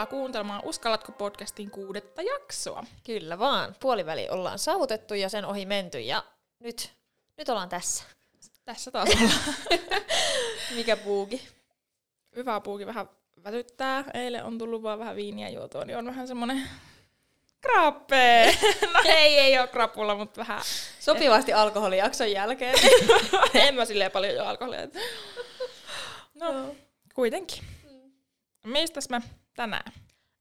Tervetuloa kuuntelemaan Uskallatko podcastin kuudetta jaksoa. Kyllä vaan. Puoliväli ollaan saavutettu ja sen ohi menty ja nyt, nyt ollaan tässä. Tässä taas ollaan. Mikä puuki? Hyvä puuki vähän väsyttää. Eilen on tullut vaan vähän viiniä juotua, niin on vähän semmonen krappe. No ei, ei ole krapulla, mutta vähän. Sopivasti alkoholijakson jälkeen. en mä silleen paljon jo alkoholia. No, kuitenkin. Mistäs me tänään?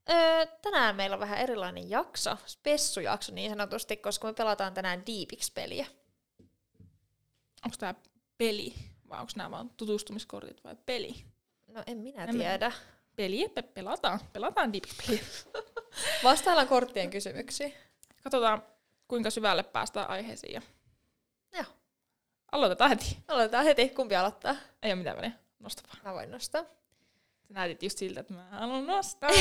Öö, tänään meillä on vähän erilainen jakso, spessujakso niin sanotusti, koska me pelataan tänään Deepix-peliä. Onko tämä peli vai onko nämä vaan tutustumiskortit vai peli? No en minä En tiedä. Peli, pe- pelataan. Pelataan Deepix-peliä. Vastaillaan korttien kysymyksiin. Katsotaan, kuinka syvälle päästään aiheisiin. Ja Joo. aloitetaan heti. Aloitetaan heti. Kumpi aloittaa? Ei ole mitään väliä. Nosta vaan. Mä voin nostaa. Sä näytit just siltä, että mä haluan nostaa.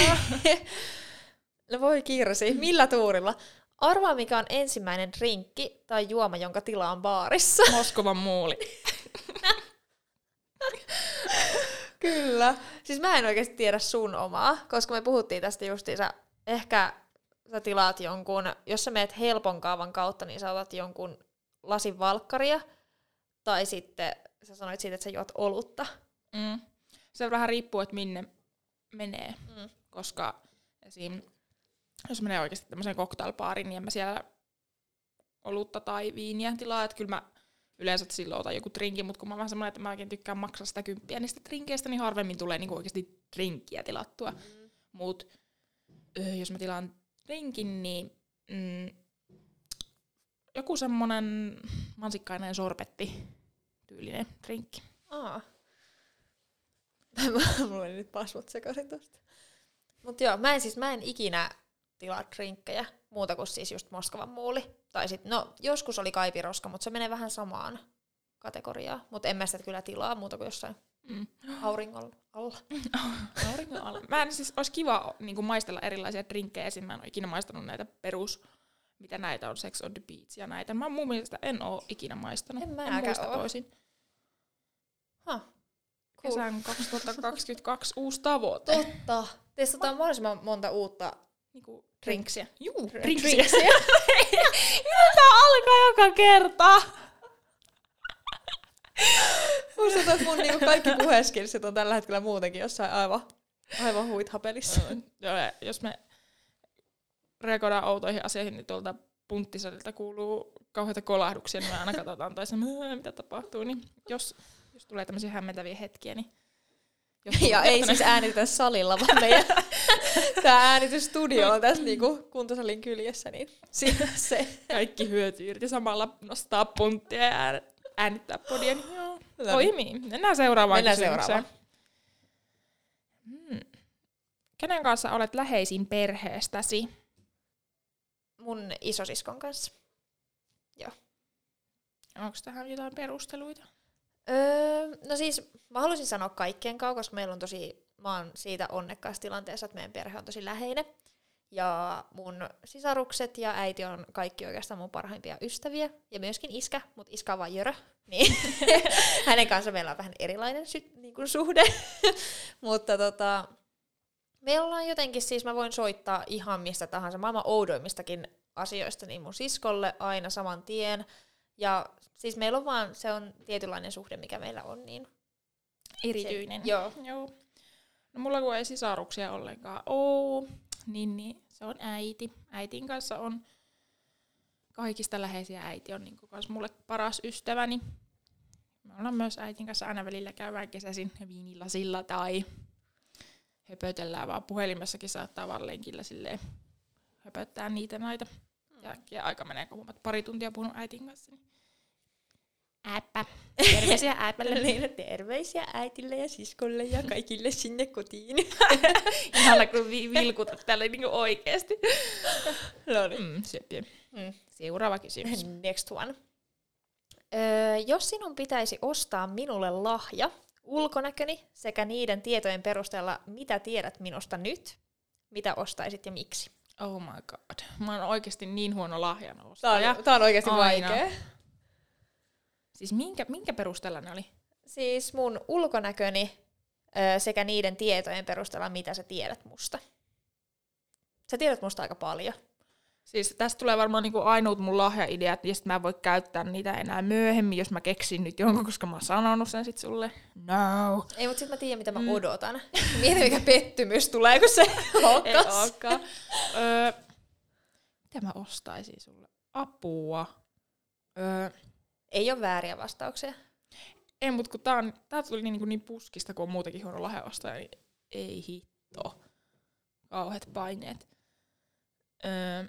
No voi kirsi. Millä tuurilla? Arvaa, mikä on ensimmäinen drinkki tai juoma, jonka tilaan baarissa. Moskovan muuli. Kyllä. Siis mä en oikeasti tiedä sun omaa, koska me puhuttiin tästä justiinsa. Ehkä sä tilaat jonkun, jos sä meet helpon kaavan kautta, niin sä otat jonkun lasin valkkaria. Tai sitten sä sanoit siitä, että sä juot olutta. Mm. Se vähän riippuu, että minne menee. Mm. Koska esim. jos menee oikeasti tämmöiseen cocktailbaariin, niin en mä siellä olutta tai viiniä tilaa. Että kyllä mä yleensä silloin otan joku drinkin, mutta kun mä oon vähän semmoinen, että mä oikein tykkään maksaa sitä kymppiä niistä drinkeistä, niin harvemmin tulee niinku oikeasti drinkkiä tilattua. Mm. Mut öö, jos mä tilaan drinkin, niin mm, joku semmonen mansikkainen sorbetti tyylinen drinkki. Aa. Mulla oli nyt pasvot sekaisin tosta. Mut joo, mä en siis, mä en ikinä tilaa drinkkejä, muuta kuin siis just Moskovan muuli. Tai sit, no joskus oli kaipiroska, mutta se menee vähän samaan kategoriaan. Mutta en mä sitä kyllä tilaa muuta kuin jossain Mm. auringon alla. Auringon alla. Mä en siis, olisi kiva niin maistella erilaisia drinkkejä. Esim. mä en ole ikinä maistanut näitä perus, mitä näitä on, Sex on the Beach ja näitä. Mä mun mielestä en oo ikinä maistanut. En mä en muista toisin. Huh. Kesän 2022 uusi tavoite. Totta. Testataan mahdollisimman monta uutta Niinku drinksiä. Juu, Dr- drinksiä. drinksiä. Tää alkaa joka kerta. Musta tuntuu, että mun niinku kaikki puheskilsit on tällä hetkellä muutenkin jossain aivan, aivan. Joo, ja jos me reagoidaan outoihin asioihin, niin tuolta punttisalilta kuuluu kauheita kolahduksia, niin me aina katsotaan toisen, mitä tapahtuu. Niin jos, jos tulee tämmöisiä hämmentäviä hetkiä, niin... Jos Ja ei siis äänitetä salilla, vaan meidän tämä äänitysstudio on tässä niinku kuntosalin kyljessä, niin siinä se. Kaikki hyötyy irti samalla nostaa punttia ja ään- äänittää podia. Niin joo, toimii. Mennään seuraavaan Mennään seuraavaan. Hmm. Kenen kanssa olet läheisin perheestäsi? Mun isosiskon kanssa. Onko tähän jotain perusteluita? Öö, no siis mä haluaisin sanoa kaikkien kanssa, koska meillä on tosi, mä oon siitä onnekkaassa tilanteessa, että meidän perhe on tosi läheinen. Ja mun sisarukset ja äiti on kaikki oikeastaan mun parhaimpia ystäviä. Ja myöskin iskä, mutta iskä on vaan Jörö. Niin hänen kanssa meillä on vähän erilainen sy- niin kuin suhde. mutta tota, me ollaan jotenkin, siis mä voin soittaa ihan mistä tahansa, maailman oudoimmistakin asioista niin mun siskolle aina saman tien. Ja siis meillä on vaan, se on tietynlainen suhde, mikä meillä on, niin Erityinen. Se, joo. Joo. No mulla kun ei sisaruksia ollenkaan oo, niin, niin se on äiti. Äitin kanssa on kaikista läheisiä äiti on niin kans mulle paras ystäväni. Me ollaan myös äitin kanssa aina välillä käydään kesäisin viinilasilla tai höpötellään vaan puhelimessakin saattaa vaan lenkillä silleen höpöttää niitä näitä. Ja, ja aika menee, kun pari tuntia puhunut äitin kanssa. Niin. Äppä. Terveisiä äppälle. niin, terveisiä äitille ja siskolle ja kaikille sinne kotiin. Ihana, kun vi- vilkutat tälle niin oikeesti. no niin. Mm, seppi. Mm. Seuraava kysymys. Next one. Öö, jos sinun pitäisi ostaa minulle lahja, ulkonäköni sekä niiden tietojen perusteella, mitä tiedät minusta nyt, mitä ostaisit ja miksi? Oh my god. Mä oon oikeesti niin huono lahjan Tää ostaja. on, tää on oikeasti Aina. vaikea. Siis minkä, minkä perusteella ne oli? Siis mun ulkonäköni öö, sekä niiden tietojen perusteella, mitä sä tiedät musta. Sä tiedät musta aika paljon. Siis tästä tulee varmaan niinku ainut mun lahjaideat, ja sit mä en voi käyttää niitä enää myöhemmin, jos mä keksin nyt jonkun, koska mä oon sanonut sen sit sulle. No. Ei, mutta sit mä tiedän, mitä mä mm. odotan. Mieti, mikä pettymys tulee, kun se olekaan. öö, mitä mä ostaisin sulle? Apua. Öö, Ei ole vääriä vastauksia. ei, mut kun tää, on, tää tuli niin, niin, niin puskista, kun on muutenkin huono lahjaostaja, niin ei hitto. Kauheat paineet. Öö,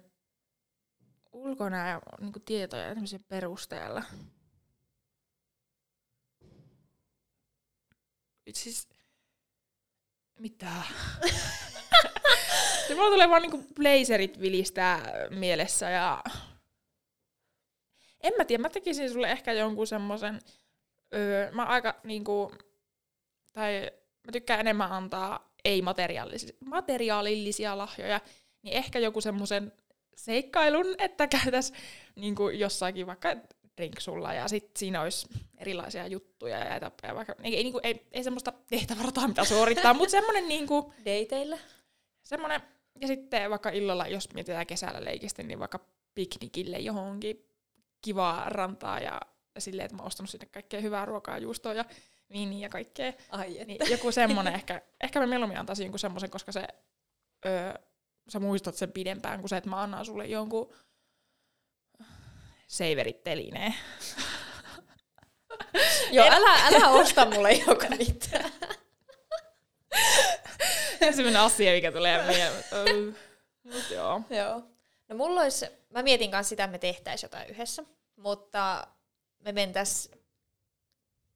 ulkonäö niin tietoja tämmöisen perusteella. Siis, mitä? Se mulla tulee vaan niinku blazerit vilistää mielessä ja... En mä tiedä, mä tekisin sulle ehkä jonkun semmosen... Öö, mä aika niinku... Tai mä tykkään enemmän antaa ei-materiaalisia materiaalillisia lahjoja, niin ehkä joku semmoisen seikkailun, että käytäs niinku jossakin vaikka drinksulla ja sit siinä olisi erilaisia juttuja ja etappeja. Vaikka, ei, ei, niinku, ei, ei semmoista tehtävärataa, mitä suorittaa, mutta semmoinen niinku, Dateille? semmoinen, ja sitten vaikka illalla, jos mietitään kesällä leikistä, niin vaikka piknikille johonkin kivaa rantaa ja silleen, että mä oon ostanut sinne kaikkea hyvää ruokaa, juustoa ja viiniä ja kaikkea. Ai Niin joku semmonen ehkä, ehkä mä mieluummin antaisin jonkun semmoisen, koska se, öö, sä muistat sen pidempään kuin se, että mä annan sulle jonkun seiverittelineen. Joo, älä, älä osta mulle joka mitään. Ensimmäinen asia, mikä tulee mieleen. Mut joo. Joo. No mulla olisi, mä mietin kanssa sitä, että me tehtäisiin jotain yhdessä, mutta me mentäis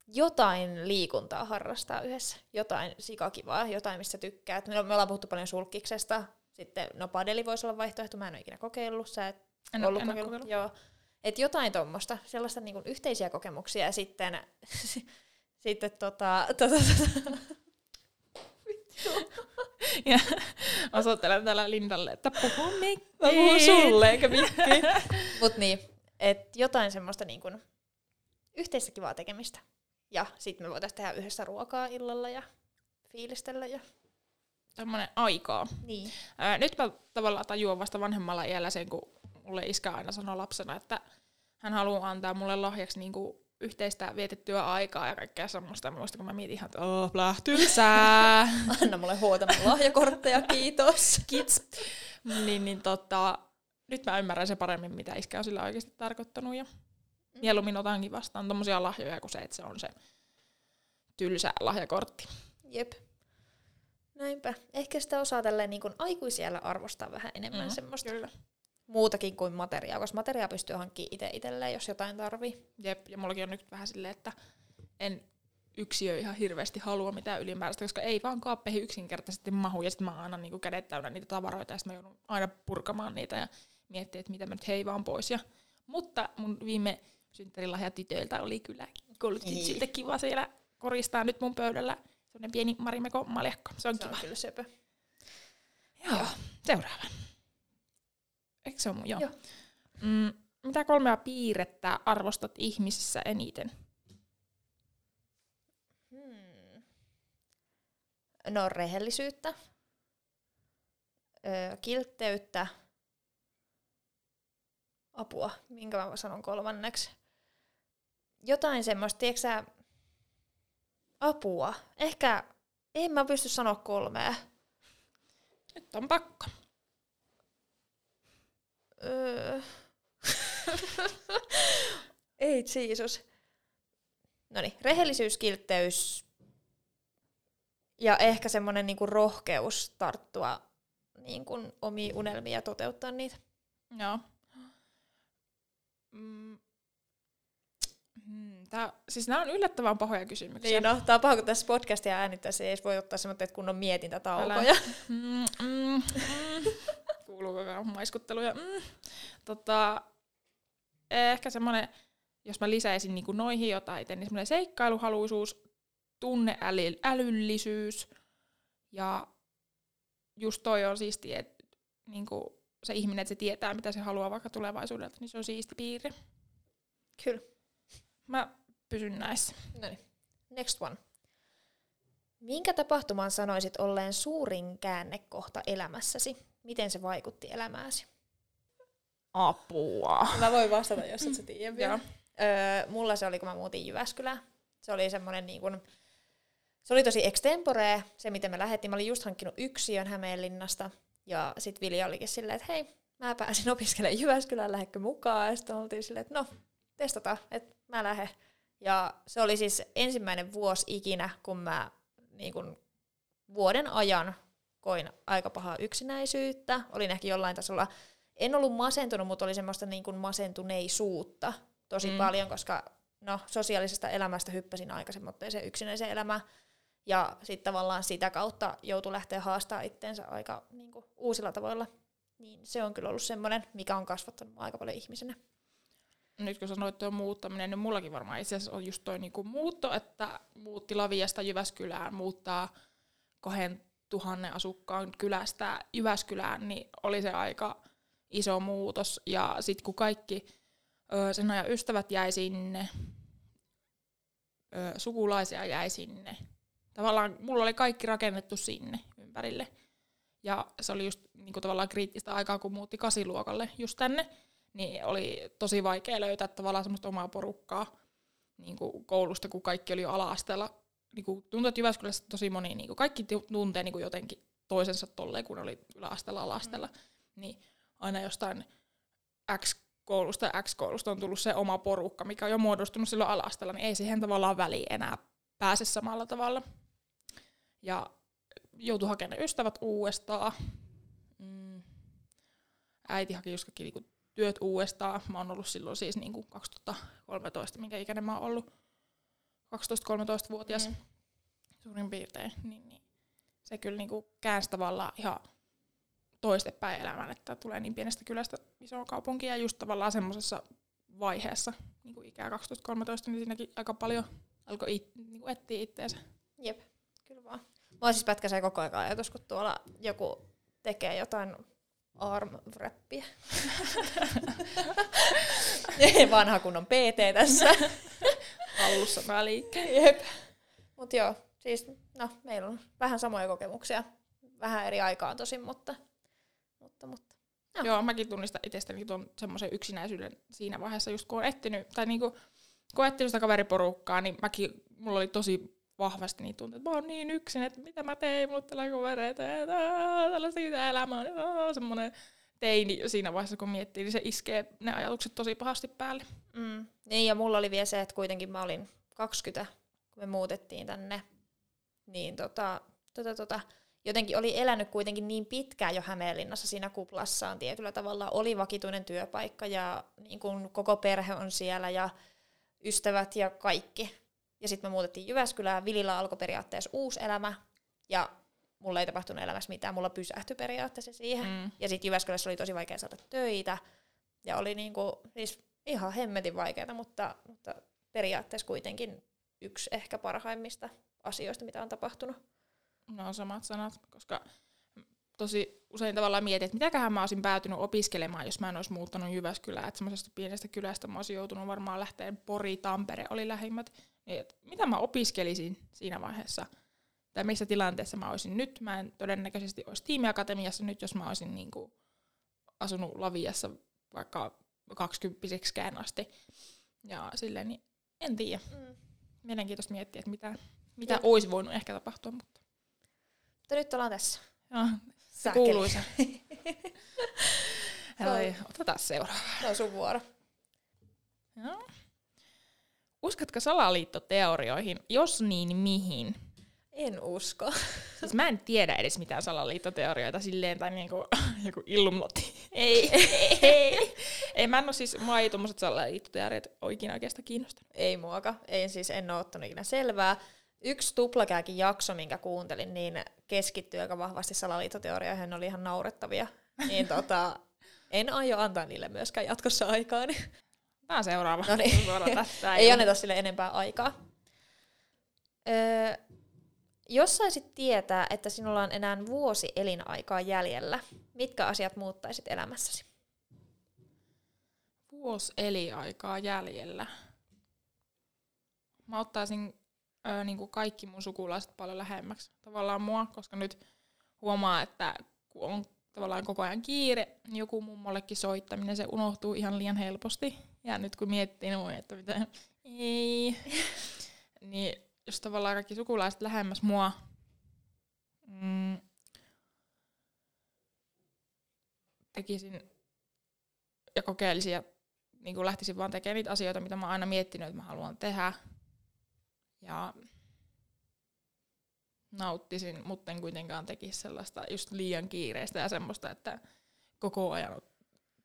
jotain liikuntaa harrastaa yhdessä. Jotain sikakivaa, jotain, mistä tykkäät. Me, me ollaan puhuttu paljon sulkiksesta. Sitten, no padeli voisi olla vaihtoehto, mä en ole ikinä kokeillut. Sä et En ollut en kokeillut. kokeillut. Joo. Et jotain tuommoista, sellaista niinku yhteisiä kokemuksia ja sitten, sitten tota, tota, tota, Ja osoittelen täällä Lindalle, että puhu mikki. Mä puhun sulle, eikä mikki. Mut niin, et jotain semmoista niin kun yhteistä kivaa tekemistä. Ja sitten me voitaisiin tehdä yhdessä ruokaa illalla ja fiilistellä. Ja... Semmoinen aikaa. Niin. Ää, nyt mä tavallaan tajuan vasta vanhemmalla iällä sen, kun mulle iskä aina sanoi lapsena, että hän haluaa antaa mulle lahjaksi niinku yhteistä vietettyä aikaa ja kaikkea semmoista. Mä muistan, kun mä mietin ihan, että oh, lähtylsää. Anna mulle huolta mun lahjakortteja, kiitos. Kids. niin, niin tota, nyt mä ymmärrän se paremmin, mitä iskä on sillä oikeasti tarkoittanut. Ja mieluummin otankin vastaan tommosia lahjoja kuin se, että se on se tylsä lahjakortti. Jep. Näinpä. Ehkä sitä osaa tälleen niin aikuisiellä arvostaa vähän enemmän mm, semmoista Kyllä. Muutakin kuin materiaa, koska materiaa pystyy hankkimaan itse itselleen, jos jotain tarvii. Jep, ja mullakin on nyt vähän silleen, että en yksiö ihan hirveästi halua mitään ylimääräistä, koska ei vaan kaappeihin yksinkertaisesti mahu, ja sitten mä annan niinku kädet täynnä niitä tavaroita, ja sitten mä joudun aina purkamaan niitä ja miettiä, että mitä mä nyt heivaan pois. Ja, mutta mun viime synttärilahja tytöiltä oli kyllä Goldkitsiltä kiva siellä koristaa nyt mun pöydällä semmonen pieni Marimekon maljakko. Se on Se on kiva. kyllä söpö. Joo. Seuraava. Eikö se ole mun? Joo. Joo. Mm, mitä kolmea piirrettä arvostat ihmisissä eniten? Hmm. No rehellisyyttä, öö, kiltteyttä, apua, minkä mä sanon kolmanneksi. Jotain semmoista, tiedätkö apua. Ehkä, en mä pysty sanoa kolmea. Nyt on pakko. Öö. Ei Jeesus. No niin, rehellisyys, kiltteys ja ehkä semmoinen niinku rohkeus tarttua niinku omiin unelmiin ja toteuttaa niitä. Joo. Mm. Mm, Tää, siis nämä on yllättävän pahoja kysymyksiä. Niin no, tää on paha, kun tässä podcastia äänittäessä ei edes voi ottaa semmoista, että kun on mietintätaukoja. Mm, mm, mm. Kuuluuko vähän maiskutteluja? Mm. Tota, ehkä semmoinen, jos mä lisäisin niinku noihin jotain niin semmoinen seikkailuhaluisuus, tunneälyllisyys ja just toi on siisti, että niinku se ihminen, että se tietää, mitä se haluaa vaikka tulevaisuudelta, niin se on siisti piirre. Kyllä. Mä pysyn näissä. No niin. Next one. Minkä tapahtuman sanoisit olleen suurin käännekohta elämässäsi? Miten se vaikutti elämääsi? Apua. Mä voin vastata, jos et sä tiedä Joo. Öö, mulla se oli, kun mä muutin Jyväskylään. Se oli semmoinen niin kuin, se oli tosi extempore, se miten me lähdettiin. Mä olin just hankkinut yksiön Hämeenlinnasta. Ja sit Vilja olikin silleen, että hei, mä pääsin opiskelemaan Jyväskylään, lähdekö mukaan? Ja sitten oltiin silleen, että no, testataan, että mä lähden. Ja se oli siis ensimmäinen vuosi ikinä, kun mä niin kun, vuoden ajan koin aika pahaa yksinäisyyttä. Olin ehkä jollain tasolla, en ollut masentunut, mutta oli semmoista niin kuin masentuneisuutta tosi Mm. paljon, koska no, sosiaalisesta elämästä hyppäsin aikaisemmoitteeseen yksinäiseen elämään. Ja sitten tavallaan sitä kautta joutui lähteä haastaa itteensä aika niin kuin, uusilla tavoilla. Niin se on kyllä ollut semmoinen, mikä on kasvattanut aika paljon ihmisenä. Nyt kun sanoit tuo muuttaminen, niin mullakin varmaan itse asiassa on just toi niinku muutto, että muutti Laviasta Jyväskylään, muuttaa kahden tuhannen asukkaan kylästä Jyväskylään, niin oli se aika iso muutos. Ja sitten kun kaikki ö, sen ajan ystävät jäi sinne, ö, sukulaisia jäi sinne, tavallaan mulla oli kaikki rakennettu sinne ympärille. Ja se oli just niinku tavallaan kriittistä aikaa, kun muutti kasiluokalle just tänne, niin oli tosi vaikea löytää tavallaan semmoista omaa porukkaa niin kuin koulusta, kun kaikki oli jo ala-asteella. Niin kuin tuntuu, että Jyväskylässä tosi moni, niin kuin kaikki tu- tuntee niin kuin jotenkin toisensa tolleen, kun oli yläasteella, ala-asteella. Mm. Niin aina jostain X-koulusta ja X-koulusta on tullut se oma porukka, mikä on jo muodostunut silloin ala-asteella, niin ei siihen tavallaan väliin enää pääse samalla tavalla. Ja joutui hakemaan ystävät uudestaan. Mm. Äiti haki niinku työt uudestaan. Mä oon ollut silloin siis niinku 2013, minkä ikäinen mä oon ollut. 12-13-vuotias Mm. suurin piirtein. Niin, niin. Se kyllä niinku käänsi tavallaan ihan toistepäin elämän, että tulee niin pienestä kylästä isoon kaupunkiin ja just tavallaan semmoisessa vaiheessa, niin kuin ikää 12-13, niin siinäkin aika paljon alkoi it, niin kuin etsiä itteensä. Jep, kyllä vaan. Mä siis pätkäsee koko ajan ajatus, kun tuolla joku tekee jotain arm-räppiä. Vanha kunnon PT tässä. Hallussa mä liikkeen. Jep. Mut joo, siis no, meillä on vähän samoja kokemuksia. Vähän eri aikaan tosin, mutta, mutta, mutta. Joo. Joo, mäkin tunnistan itsestäni tuon semmoisen yksinäisyyden siinä vaiheessa, just kun on etsinyt, tai niinku, kun on etsinyt sitä kaveriporukkaa, niin mäkin, mulla oli tosi vahvasti niitä tunteita, että mä oon niin yksin, että mitä mä tein, mulla tällä kavereita, tällaista elämää semmoinen teini siinä vaiheessa, kun miettii, niin se iskee ne ajatukset tosi pahasti päälle. Mm. Niin, ja mulla oli vielä se, että kuitenkin mä olin 20, kun me muutettiin tänne. Niin tota, tota, tota, jotenkin oli elänyt kuitenkin niin pitkään jo Hämeenlinnassa siinä kuplassaan tietyllä tavalla. Oli vakituinen työpaikka ja niin kun koko perhe on siellä ja ystävät ja kaikki. Ja sitten me muutettiin Jyväskylään. Vilillä alkoi periaatteessa uusi elämä ja mulla ei tapahtunut elämässä mitään. Mulla pysähtyi periaatteessa siihen. Mm. Ja sitten Jyväskylässä oli tosi vaikea saada töitä. Ja oli niinku, siis ihan hemmetin vaikeaa, mutta, mutta periaatteessa kuitenkin yksi ehkä parhaimmista asioista, mitä on tapahtunut. No samat sanat, koska tosi usein tavallaan mietin, että mitäköhän mä olisin päätynyt opiskelemaan, jos mä en olisi muuttanut Jyväskylään. Että semmoisesta pienestä kylästä mä olisin joutunut varmaan lähteä Pori, Tampere oli lähimmät. Niin, mitä mä opiskelisin siinä vaiheessa? Tai missä tilanteessa mä olisin nyt? Mä en todennäköisesti olisi tiimiakatemiassa nyt, jos mä olisin niin kuin asunut Laviassa vaikka kaksikymppiseksikään asti. Ja silleen, niin en tiedä. Mm. Mielenkiintoista miettiä, että mitä, mitä Jep. olisi voinut ehkä tapahtua, mutta Mutta nyt ollaan tässä. joo, se kuuluisa. Hei, otetaan seuraava. Se on sun vuoro. Joo. Uskotko salaliittoteorioihin? Jos niin, mihin? En usko. Siis mä en tiedä edes mitään salaliittoteorioita silleen, tai niinku, joku Illuminati. Ei, ei, ei. ei. mä en oo siis, mua ei tommoset salaliittoteoriat oikein oikeastaan kiinnostanut. Ei muoka. Ei siis, en ole ottanut ikinä selvää. Yksi tuplakääkin jakso, minkä kuuntelin, niin keskittyi aika vahvasti salaliittoteorioihin, ne oli ihan naurettavia. Niin tota, en aio antaa niille myöskään jatkossa aikaa. Niin Tää on seuraava. No niin. Ei anneta sille enempää aikaa. Öö, jos saisit tietää, että sinulla on enää vuosi elinaikaa jäljellä, mitkä asiat muuttaisit elämässäsi? Vuosi eliaikaa jäljellä. Mä ottaisin ö, niin kuin kaikki mun sukulaiset paljon lähemmäksi tavallaan mua, koska nyt huomaa, että kun on tavallaan koko ajan kiire, niin joku mummollekin soittaminen, se unohtuu ihan liian helposti. Ja nyt kun miettii noin, että mitä, ei, niin jos tavallaan kaikki sukulaiset lähemmäs mua, mm, tekisin ja kokeilisin ja niin kuin lähtisin vaan tekemään niitä asioita, mitä mä oon aina miettinyt, että mä haluan tehdä. Ja nauttisin, mutta en kuitenkaan tekisi sellaista just liian kiireistä ja semmoista, että koko ajan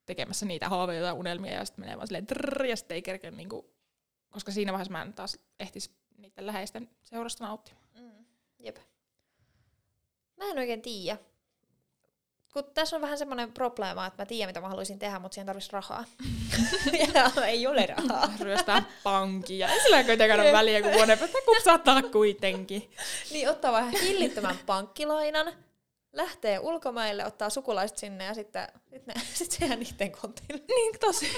tekemässä niitä haaveita ja unelmia ja sitten menee vaan silleen trrr, ja sitten ei kerkeä niinku, koska siinä vaiheessa mä en taas ehtisi niiden läheisten seurasta nauttimaan. Mm. Jep. Mä en oikein tiedä. Kun tässä on vähän semmoinen probleema, että mä tiedän mitä mä haluaisin tehdä, mutta siihen tarvitsisi rahaa. ja ei ole rahaa. Ryöstää pankkia. Ei sillä kuitenkaan ole väliä, kun vuoden päästä kupsattaa kuitenkin. niin ottaa vähän hillittömän pankkilainan, lähtee ulkomaille, ottaa sukulaiset sinne ja sitten sit ne, sit se jää niiden kontille. Niin tosi.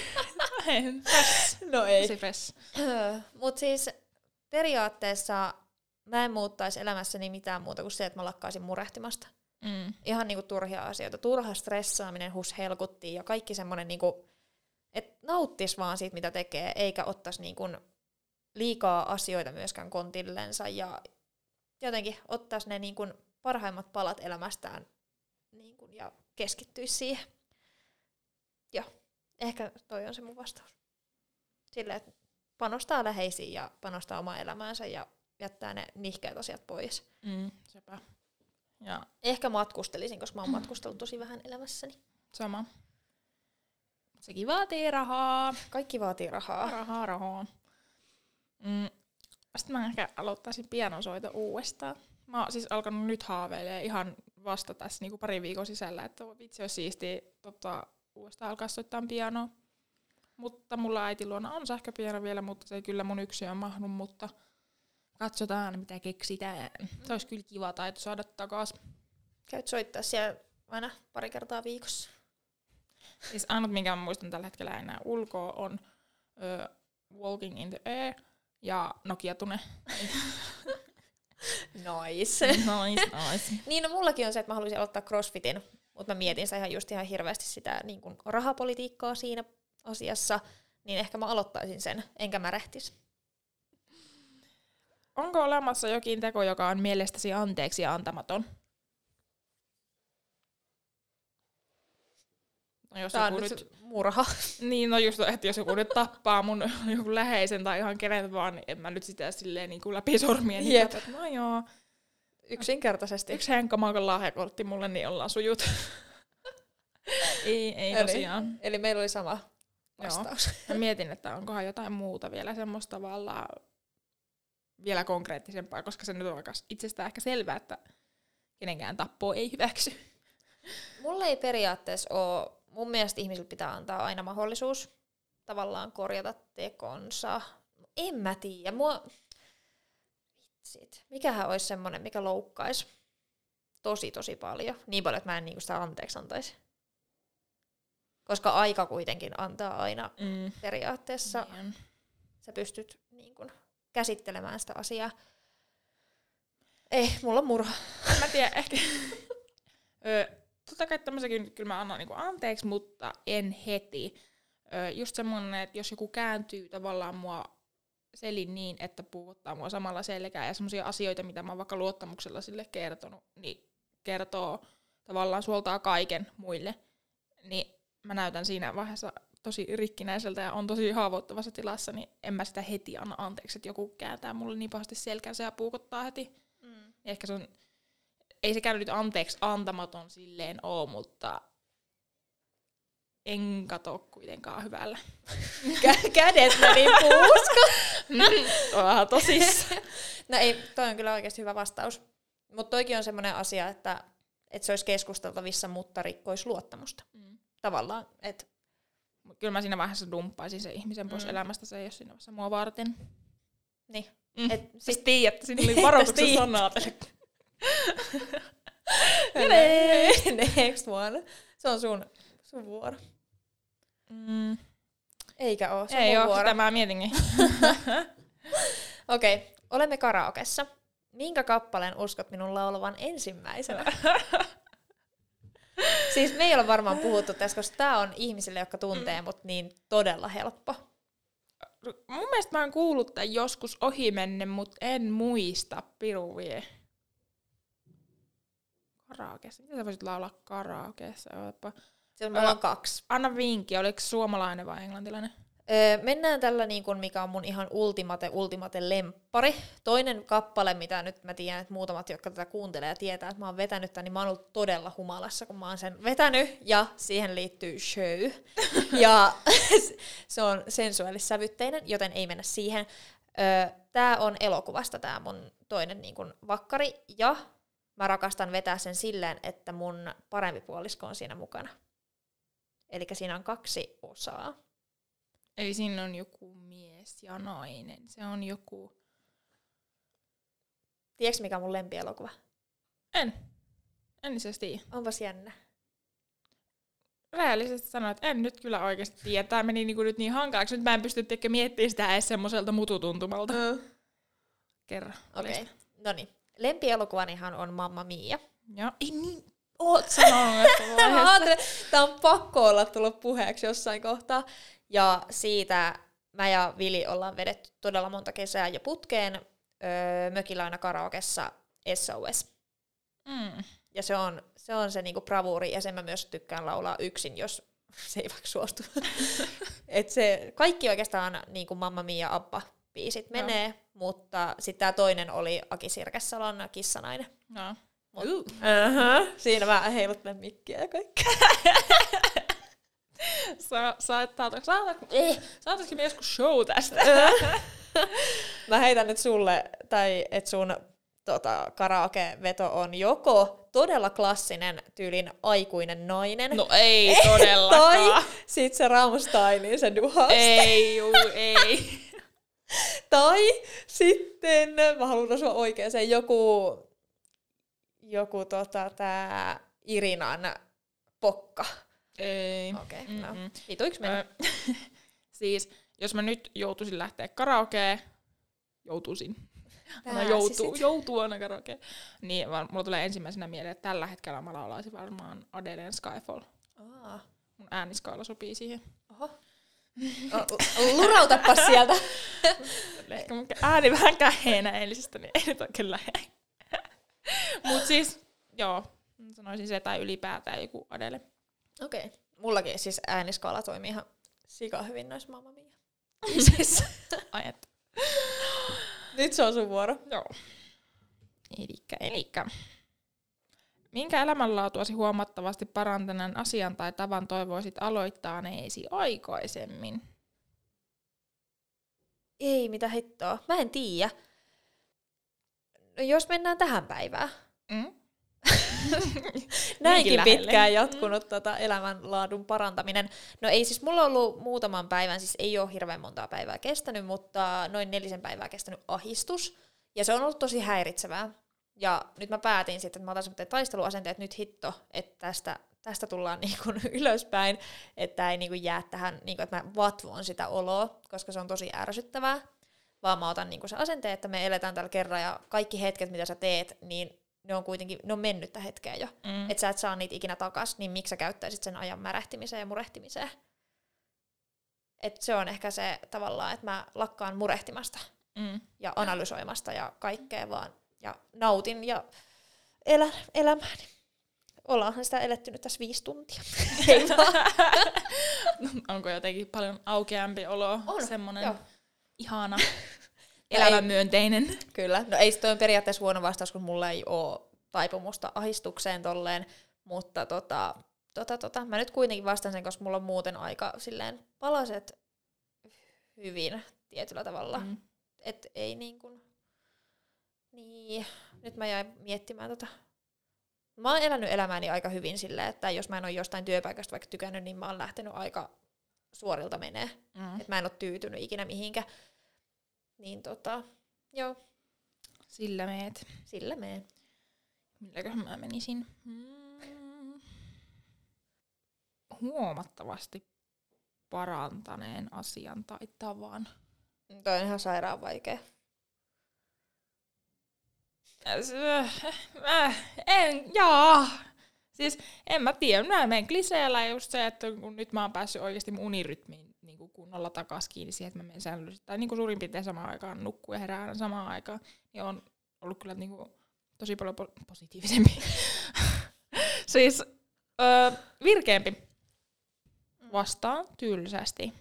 No ei. Tosi. Mutta siis periaatteessa mä en muuttaisi elämässäni mitään muuta kuin se, että mä lakkaisin murehtimasta. Mm. Ihan niinku turhia asioita. Turha stressaaminen, hus helkuttiin ja kaikki semmoinen, niinku, että nauttis vaan siitä, mitä tekee, eikä ottaisi niinku liikaa asioita myöskään kontillensa ja jotenkin ottaisi ne niinku parhaimmat palat elämästään niinku, ja keskittyisi siihen. Joo, ehkä toi on se mun vastaus. Silleen, että panostaa läheisiin ja panostaa omaan elämäänsä ja jättää ne nihkeät asiat pois. Mm. Sepä. Ja Ehkä matkustelisin, koska mä oon matkustellut tosi vähän elämässäni. sama. Sekin vaatii rahaa. Kaikki vaatii rahaa. Rahaa, rahaa. Mm. Sitten mä ehkä aloittaisin pianosoito uudestaan. Mä oon siis alkanut nyt haaveilemaan ihan vasta tässä niinku pari viikon sisällä, että vitsi olisi siistiä tota, uudestaan alkaa soittaa pianoa. Mutta mulla äiti luona on sähköpiano vielä, mutta se ei kyllä mun yksiöön mahdu, mutta katsotaan mitä keksitään. Se olisi kyllä kiva taito saada takaisin. Käyt soittaa siellä aina pari kertaa viikossa. Siis ainut, minkä mä muistan tällä hetkellä enää ulkoa, on ö, Walking in the Air ja Nokia Tune. Nice. nice, nice. niin, no mullakin on se, että mä haluaisin aloittaa crossfitin, mutta mä mietin sitä ihan just ihan hirveästi sitä niin kuin rahapolitiikkaa siinä asiassa, niin ehkä mä aloittaisin sen, enkä mä rähtis. Onko olemassa jokin teko, joka on mielestäsi anteeksi antamaton? No jos on joku nyt nyt, se murha. niin no just, että jos joku nyt tappaa mun joku läheisen tai ihan kenet vaan, niin en mä nyt sitä silleen niin kuin läpi sormien niin että no joo, Yksinkertaisesti. yksi Henkka lahjakortti mulle, niin ollaan sujut. ei, ei Eli- tosiaan. Eli meillä oli sama Joo. vastaus. Mä mietin, että onkohan jotain muuta vielä semmoista tavallaan vielä konkreettisempaa, koska se nyt on aika itsestään ehkä selvää, että kenenkään tappoa ei hyväksy. Mulla ei periaatteessa ole, mun mielestä ihmisille pitää antaa aina mahdollisuus tavallaan korjata tekonsa. En mä tiedä, mua... Vitsit. Mikähän olisi semmonen, mikä loukkaisi tosi tosi paljon. Niin paljon, että mä en niinku sitä anteeksi antaisi. Koska aika kuitenkin antaa aina Mm. periaatteessa. Niin. Sä pystyt niin kun, käsittelemään sitä asiaa. Ei, mulla on murha. En mä tiedä, ehkä... Ö, totta kai tämmöisenkin kyllä mä annan niinku anteeksi, mutta en heti. Ö, just semmoinen, että jos joku kääntyy tavallaan mua selin niin, että puhuttaa mua samalla selkää ja semmoisia asioita, mitä mä oon vaikka luottamuksella sille kertonut, niin kertoo tavallaan suoltaa kaiken muille, niin mä näytän siinä vaiheessa tosi rikkinäiseltä ja on tosi haavoittuvassa tilassa, niin en mä sitä heti anna anteeksi, että joku kääntää mulle niin pahasti selkänsä ja puukottaa heti. Mm. Niin ehkä se on, ei sekään nyt anteeksi antamaton silleen oo, mutta en kato kuitenkaan hyvällä. Kä- kädet meni puuska. Vähän tosissaan. No ei, toi on kyllä oikeasti hyvä vastaus. Mutta toikin on semmoinen asia, että, että se olisi keskusteltavissa, mutta rikkoisi luottamusta. Mm. Tavallaan, että Kyllä mä siinä vaiheessa dumppaisin se ihmisen pois Mm. elämästä, se ei ole siinä vaiheessa mua varten. niin. Mm. Et, Siis sit, tiedätte, siinä oli varoituksen tiedät. sanaa. Next one. Se on sun, sun vuoro. Mm. Eikä oo, se Ei oo, vuoro. sitä mä mietinkin. Okei, okay. olemme karaokessa. Minkä kappaleen uskot minun laulavan ensimmäisenä? Siis me ei ole varmaan puhuttu tästä, koska tämä on ihmisille, jotka tuntee mm. mut niin todella helppo. Mun mielestä mä oon kuullut tämän joskus ohimenne, mutta en muista piruvie. Karaokeessa. Mitä sä voisit laulaa karaokeessa? Ootapa. Se on, kaksi. Anna vinkki, oliko suomalainen vai englantilainen? Öö, mennään tällä, niin kun, mikä on mun ihan ultimate, ultimate lemppari. Toinen kappale, mitä nyt mä tiedän, että muutamat, jotka tätä kuuntelee ja tietää, että mä oon vetänyt tämän, niin mä oon ollut todella humalassa, kun mä oon sen vetänyt, ja siihen liittyy show. ja se on sensuaalissävytteinen, joten ei mennä siihen. Öö, tää on elokuvasta tää mun toinen niin kun, vakkari, ja mä rakastan vetää sen silleen, että mun parempi puolisko on siinä mukana. Eli siinä on kaksi osaa. Eli siinä on joku mies ja nainen. Se on joku... Tiedätkö mikä on mun lempielokuva? En. En itse tiedä. Onpas jännä. Rehellisesti sanoin, että en nyt kyllä oikeasti tiedä. Tämä meni niinku nyt niin hankalaksi. Nyt mä en pysty tekemään miettimään sitä edes semmoiselta mututuntumalta. Mm. Kerran. Okei. Okay. No niin. Lempielokuvanihan on Mamma Mia. Joo. Ei niin oot sanonut. Tämä on pakko olla tullut puheeksi jossain kohtaa. Ja siitä mä ja Vili ollaan vedetty todella monta kesää jo putkeen öö, mökillä aina karaokessa SOS. Mm. Ja se on se, on se niinku bravuuri, ja sen mä myös tykkään laulaa yksin, jos se ei vaikka suostu. Et se, kaikki oikeastaan niin kuin Mamma Mia ja Abba biisit menee, no. mutta sitten tämä toinen oli Aki Sirkessalon Kissanainen. No. Mut, uh-huh. Siinä mä heiluttelen mikkiä ja kaikkea. Sa, saatako, saatako, eh, saataisikin me joskus show tästä? Mä heitän nyt sulle, tai että sun tota, karaoke-veto on joko todella klassinen tyylin aikuinen nainen. No ei todellakaan. tai sit se Rammsteinin se duhasta. Ei, juu, ei. tai sitten, mä haluan osua oikein, se joku, joku tota, tää Irinan pokka. Ei. Okei, okay, no. Vituiks mennä? siis, jos mä nyt joutuisin lähteä karaokeen, joutuisin. Aina joutuu, joutuu aina karaokeen. Niin vaan, mulla tulee ensimmäisenä mieleen, että tällä hetkellä mä laulaisin varmaan Adelen Skyfall. Aa. Mun ääniskaala sopii siihen. Oho. Lurautapa sieltä. Ehkä mun ääni vähän käheenä eilisestä, niin ei nyt oikein lähde. Mut siis, joo, sanoisin se tai ylipäätään joku Adele. Okei. Okay. Mullakin siis ääniskaala toimii ihan sika hyvin noissa Mamma Mia. siis, ajat. Nyt se on sun vuoro. Joo. Elikkä, elikkä. Minkä elämänlaatuasi huomattavasti parantaneen asian tai tavan toivoisit aloittaa neesi aikaisemmin? Ei, mitä hittoa. Mä en tiedä. No, jos mennään tähän päivään. Mm? Näinkin pitkään jatkunut mm. tota elämänlaadun parantaminen. No ei siis, mulla on ollut muutaman päivän, siis ei ole hirveän montaa päivää kestänyt, mutta noin nelisen päivää kestänyt ahistus. Ja se on ollut tosi häiritsevää. Ja nyt mä päätin sitten, että mä otan semmoinen taisteluasenteet, että nyt hitto, että tästä, tästä tullaan niin kuin ylöspäin, että ei niin kuin jää tähän, niin kuin, että mä vatvoon sitä oloa, koska se on tosi ärsyttävää. Vaan mä otan niin kuin se asenteen, että me eletään tällä kerran ja kaikki hetket, mitä sä teet, niin ne on kuitenkin, ne on mennyttä hetkeä jo. Mm. Että sä et saa niitä ikinä takas, niin miksi sä käyttäisit sen ajan märehtimiseen ja murehtimiseen? Et se on ehkä se tavallaan, että mä lakkaan murehtimasta mm. ja analysoimasta ja kaikkea vaan. Ja nautin ja elän elämääni. Ollaanhan sitä eletty nyt tässä viisi tuntia. Ei Onko jotenkin paljon aukeampi olo? On, Semmoinen ihana elämänmyönteinen. Kyllä. No ei se on periaatteessa huono vastaus, kun mulla ei ole taipumusta ahistukseen tolleen, mutta tota, tota, tota, mä nyt kuitenkin vastaan sen, koska mulla on muuten aika silleen palaset hyvin tietyllä tavalla. Mm. Et ei niin kuin, niin, nyt mä jäin miettimään tota. Mä oon elänyt elämääni aika hyvin silleen, että jos mä en ole jostain työpaikasta vaikka tykännyt, niin mä oon lähtenyt aika suorilta menee. Mm. Että mä en ole tyytynyt ikinä mihinkä. Niin tota, joo. Sillä meet. Sillä meet. Milläköhän mä menisin? Hmm. Huomattavasti parantaneen asian tai tavan. Toi on ihan sairaan vaikea. Äh, en, jaa. Siis en mä tiedä, mä menen kliseellä just se, että kun nyt mä oon päässyt oikeasti mun unirytmiin niin kuin kunnolla takas kiinni siihen, että mä menen säännöllisesti, tai niin kuin suurin piirtein samaan aikaan nukkuu ja herään aina samaan aikaan, niin on ollut kyllä niin kuin tosi paljon po- positiivisempi. siis öö, virkeämpi vastaan tylsästi.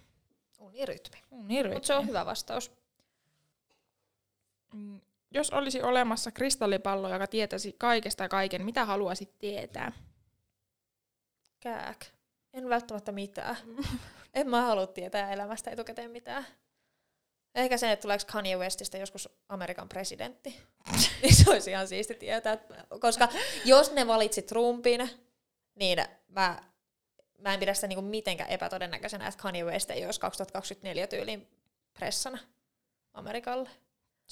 Unirytmi. Unirytmi. Mutta se on hyvä vastaus. Mm, Jos olisi olemassa kristallipallo, joka tietäisi kaikesta ja kaiken, mitä haluaisit tietää? Kääk. En välttämättä mitään. en mä halua tietää elämästä etukäteen mitään. Ehkä sen, että tuleeko Kanye Westistä joskus Amerikan presidentti. niin se olisi ihan siisti tietää. Koska jos ne valitsi Trumpin, niin mä, mä en pidä sitä niinku mitenkään epätodennäköisenä, että Kanye West ei olisi 2024 tyylin pressana Amerikalle.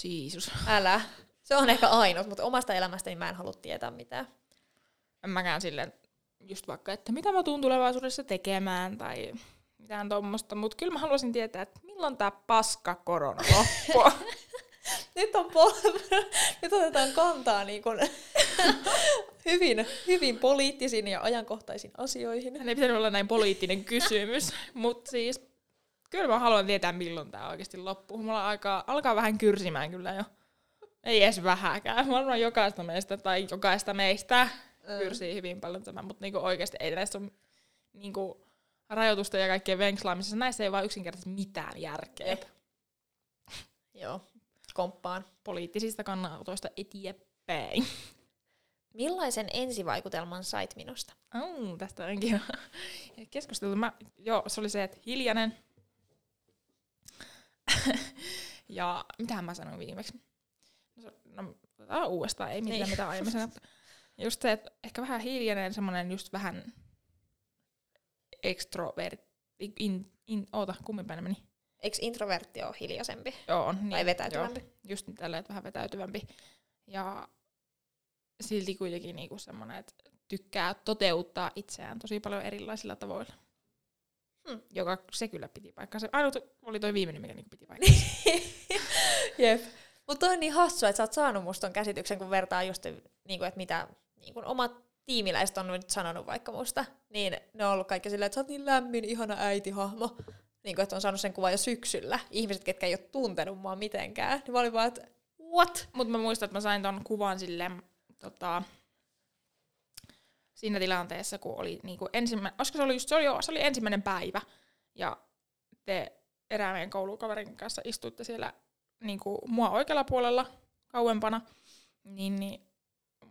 Jeesus. Älä. Se on ehkä ainut, mutta omasta elämästäni mä en halua tietää mitään. En mäkään silleen, just vaikka, että mitä mä tuun tulevaisuudessa tekemään tai mitään tuommoista, mutta kyllä mä haluaisin tietää, että milloin tämä paska korona loppuu. Nyt, on po- Nyt otetaan kantaa niin kuin hyvin, hyvin poliittisiin ja ajankohtaisiin asioihin. Hän ei pitänyt olla näin poliittinen kysymys, mutta siis kyllä mä haluan tietää, milloin tämä oikeasti loppuu. Mulla alkaa, alkaa vähän kyrsimään kyllä jo. Ei edes vähäkään. Varmaan jokaista meistä tai jokaista meistä kyrsii hyvin paljon tämä, mutta niinku oikeasti ei näissä ole niinku rajoitusta ja kaikkien venkslaamisessa. Näissä ei vaan yksinkertaisesti mitään järkeä. Jep. Joo, komppaan. Poliittisista kannanotoista eteenpäin. Millaisen ensivaikutelman sait minusta? Oh, tästä onkin keskusteltu. Mä, joo, se oli se, että hiljainen. ja mitähän mä sanoin viimeksi? No, no uudestaan, ei mitään Niin. mitä aiemmin sanottu. Just se, että ehkä vähän hiljainen, semmoinen just vähän extrovert. In, in, oota, kummin päin ne meni? Eikö introvertti ole hiljaisempi? Joo, on. Niin, Tai vetäytyvämpi? Joo, just tälleen, että vähän vetäytyvämpi. Ja silti kuitenkin niinku semmoinen, että tykkää toteuttaa itseään tosi paljon erilaisilla tavoilla. Hmm. Joka se kyllä piti paikkansa. Ainut oli toi viimeinen, mikä niinku piti paikkansa. Jep. Mutta on niin hassua, että sä oot saanut musta ton käsityksen, kun vertaa just, niin kuin, että mitä niin kuin omat tiimiläiset on nyt sanonut vaikka musta, niin ne on ollut kaikki silleen, että sä oot niin lämmin, ihana äitihahmo. Niin kuin, että on saanut sen kuvan jo syksyllä. Ihmiset, ketkä ei ole tuntenut mua mitenkään. Niin mä olin vaan, että what? Mutta mä muistan, että mä sain ton kuvan silleen, tota, siinä tilanteessa, kun oli niinku ensimmäinen, olisiko se oli just, se oli, se oli ensimmäinen päivä, ja te erään meidän koulukaverin kanssa istuitte siellä niinku mua oikealla puolella kauempana, niin, niin